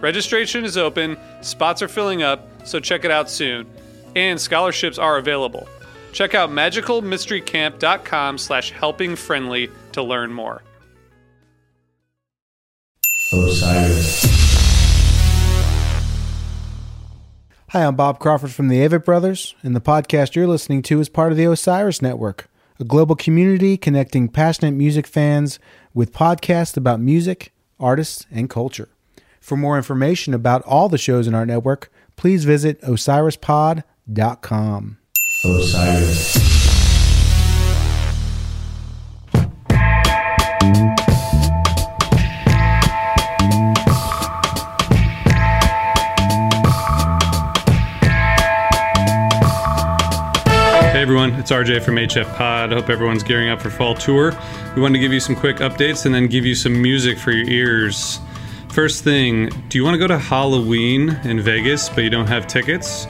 Registration is open, spots are filling up, so check it out soon. And scholarships are available. Check out magicalmysterycamp.com slash helpingfriendly to learn more. Osiris. Hi, I'm Bob Crawford from the Avett Brothers, and the podcast you're listening to is part of the Osiris Network, a global community connecting passionate music fans with podcasts about music, artists, and culture. For more information about all the shows in our network, please visit osirispod.com. Osiris. Hey everyone, it's RJ from HF Pod. Hope everyone's gearing up for fall tour. We wanted to give you some quick updates and then give you some music for your ears. First thing, do you want to go to Halloween in Vegas but you don't have tickets?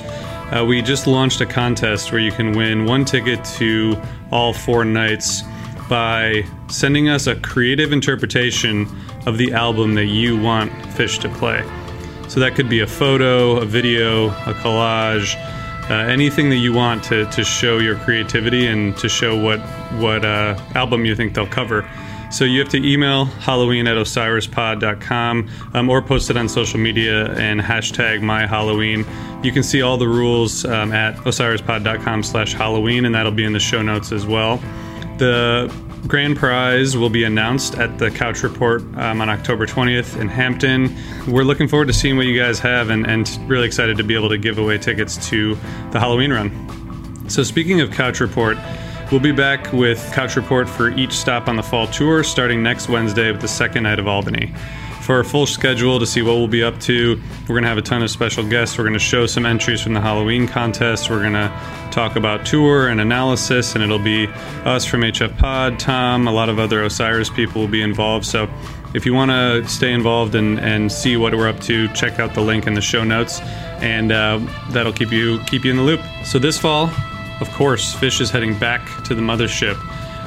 Uh, we just launched a contest where you can win one ticket to all four nights by sending us a creative interpretation of the album that you want Phish to play. So that could be a photo, a video, a collage, uh, anything that you want to, to show your creativity and to show what what uh, album you think they'll cover. So you have to email Halloween at osirispod.com um, or post it on social media and hashtag my Halloween. You can see all the rules um, at osirispod.com slash Halloween, and that'll be in the show notes as well. The grand prize will be announced at the Couch Report um, on October 20th in Hampton. We're looking forward to seeing what you guys have and, and really excited to be able to give away tickets to the Halloween run. So, speaking of Couch Report, We'll be back with Couch Report for each stop on the fall tour starting next Wednesday with the second night of Albany. For our full schedule to see what we'll be up to, we're going to have a ton of special guests. We're going to show some entries from the Halloween contest. We're going to talk about tour and analysis, and it'll be us from HF Pod, Tom, a lot of other Osiris people will be involved. So if you want to stay involved and, and see what we're up to, check out the link in the show notes, and uh, that'll keep you keep you in the loop. So this fall, of course, Phish is heading back to the mothership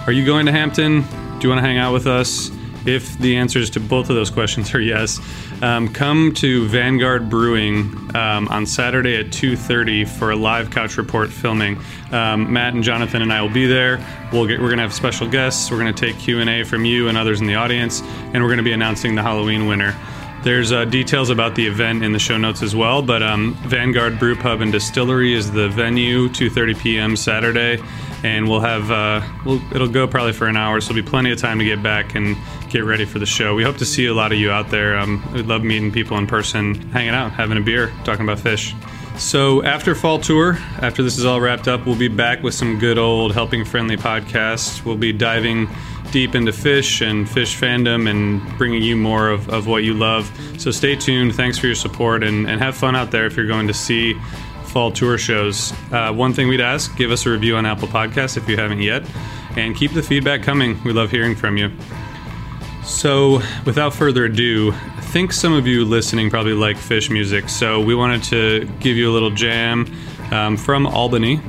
Are you going to Hampton? Do you want to hang out with us? If the answers to both of those questions are yes, um, come to Vanguard Brewing um, on Saturday at 2:30 for a live couch report filming. Um, Matt and Jonathan and I will be there. We'll get, we're going to have special guests. We're going to take Q&A from you and others in the audience, and we're going to be announcing the Halloween winner. There's uh, details about the event in the show notes as well. But um, Vanguard Brew Pub and Distillery is the venue, 2:30 p.m. Saturday, and we'll have uh, we'll, it'll go probably for an hour, so there'll be plenty of time to get back and get ready for the show. We hope to see a lot of you out there. Um, we love meeting people in person, hanging out, having a beer, talking about Phish. So after fall tour, after this is all wrapped up, we'll be back with some good old helping friendly podcasts. We'll be diving deep into Phish and Phish fandom and bringing you more of, of what you love. So stay tuned. Thanks for your support and, and have fun out there if you're going to see fall tour shows. Uh, one thing we'd ask give us a review on Apple Podcasts if you haven't yet, and keep the feedback coming. We love hearing from you. So, without further ado, I think some of you listening probably like Phish music, so we wanted to give you a little jam um, from Albany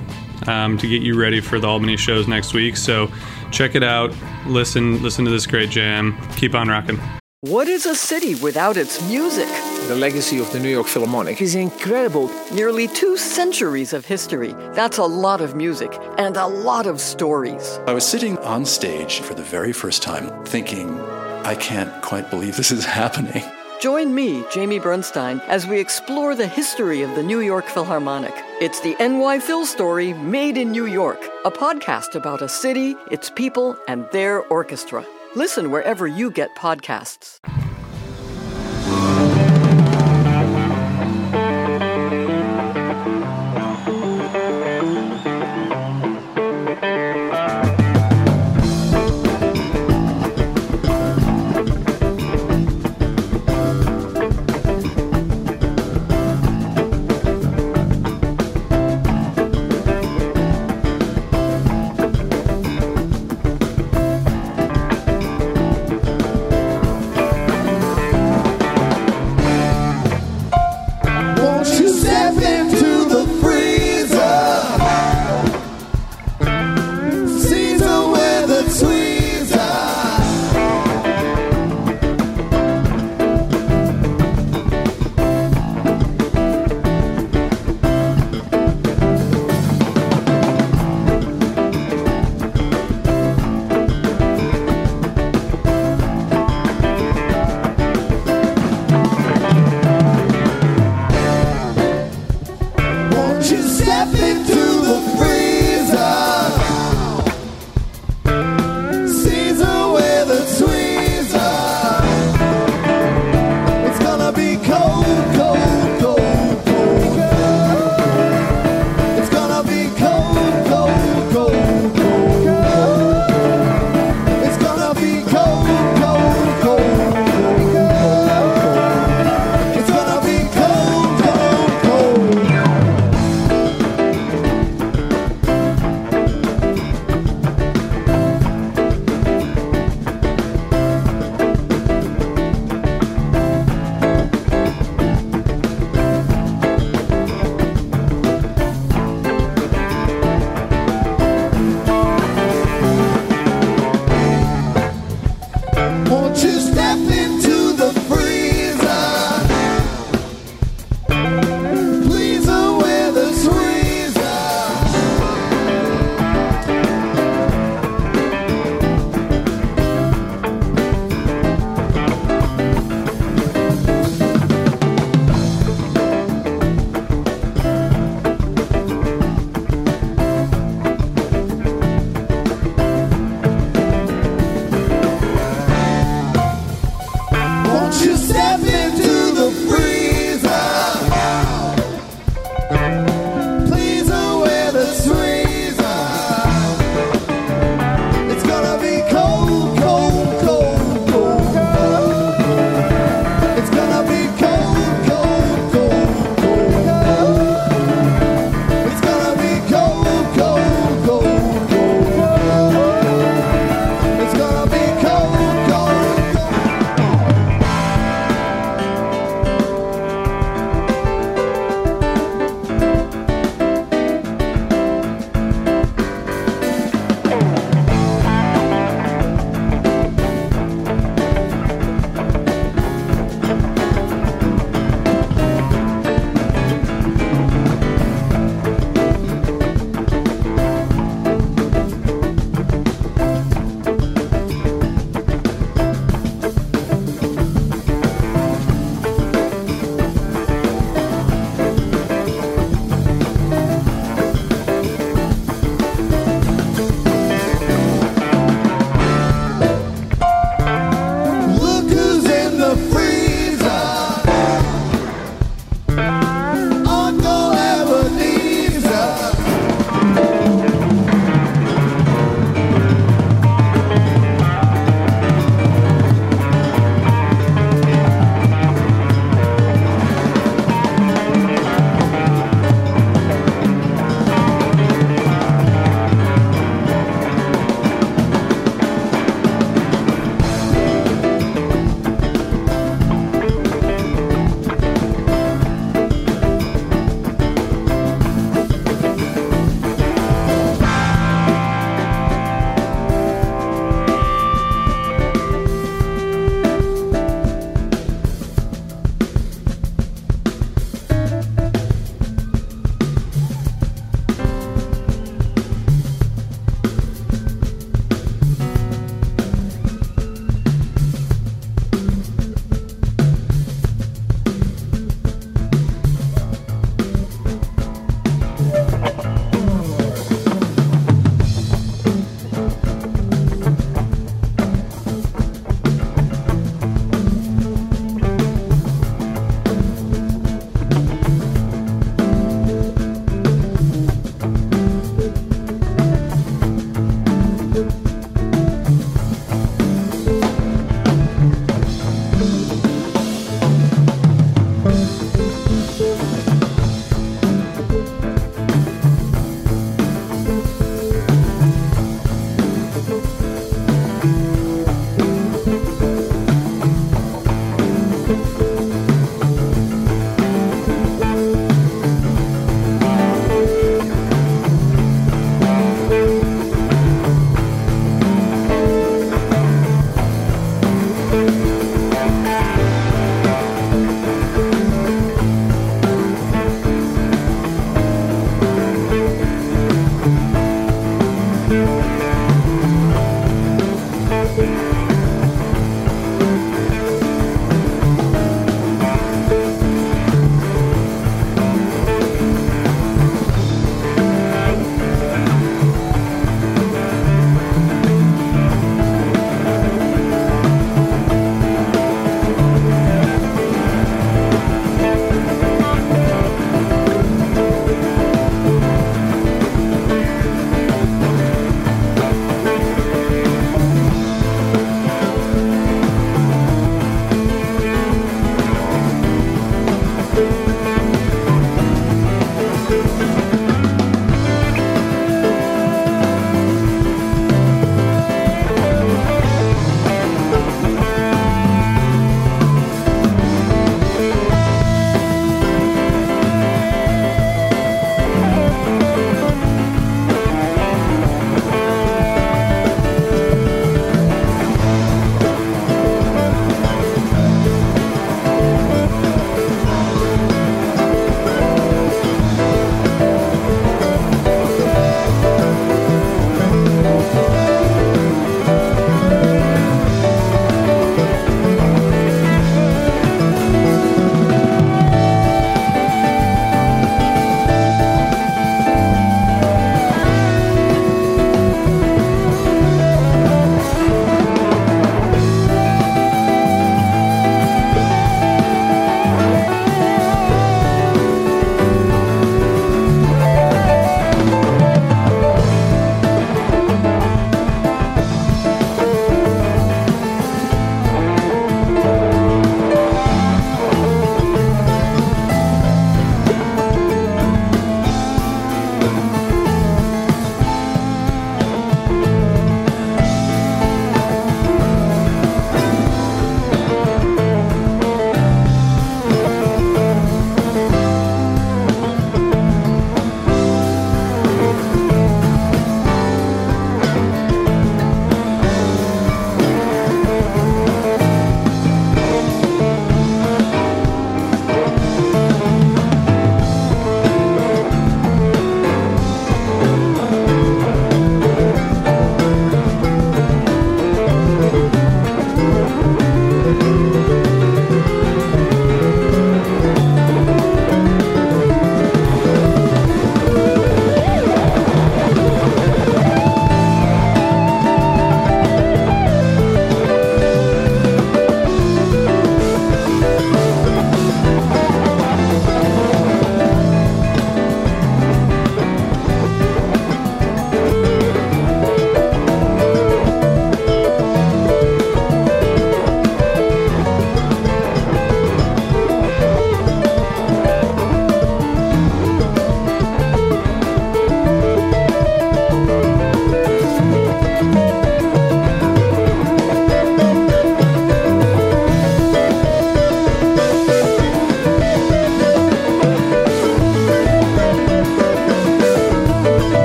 um, to get you ready for the Albany shows next week. So, check it out, listen, listen to this great jam. Keep on rocking. What is a city without its music? The legacy of the New York Philharmonic is incredible. Nearly two centuries of history. That's a lot of music and a lot of stories. I was sitting on stage for the very first time thinking, I can't quite believe this is happening. Join me, Jamie Bernstein, as we explore the history of the New York Philharmonic. It's the NY Phil story made in New York, a podcast about a city, its people, and their orchestra. Listen wherever you get podcasts.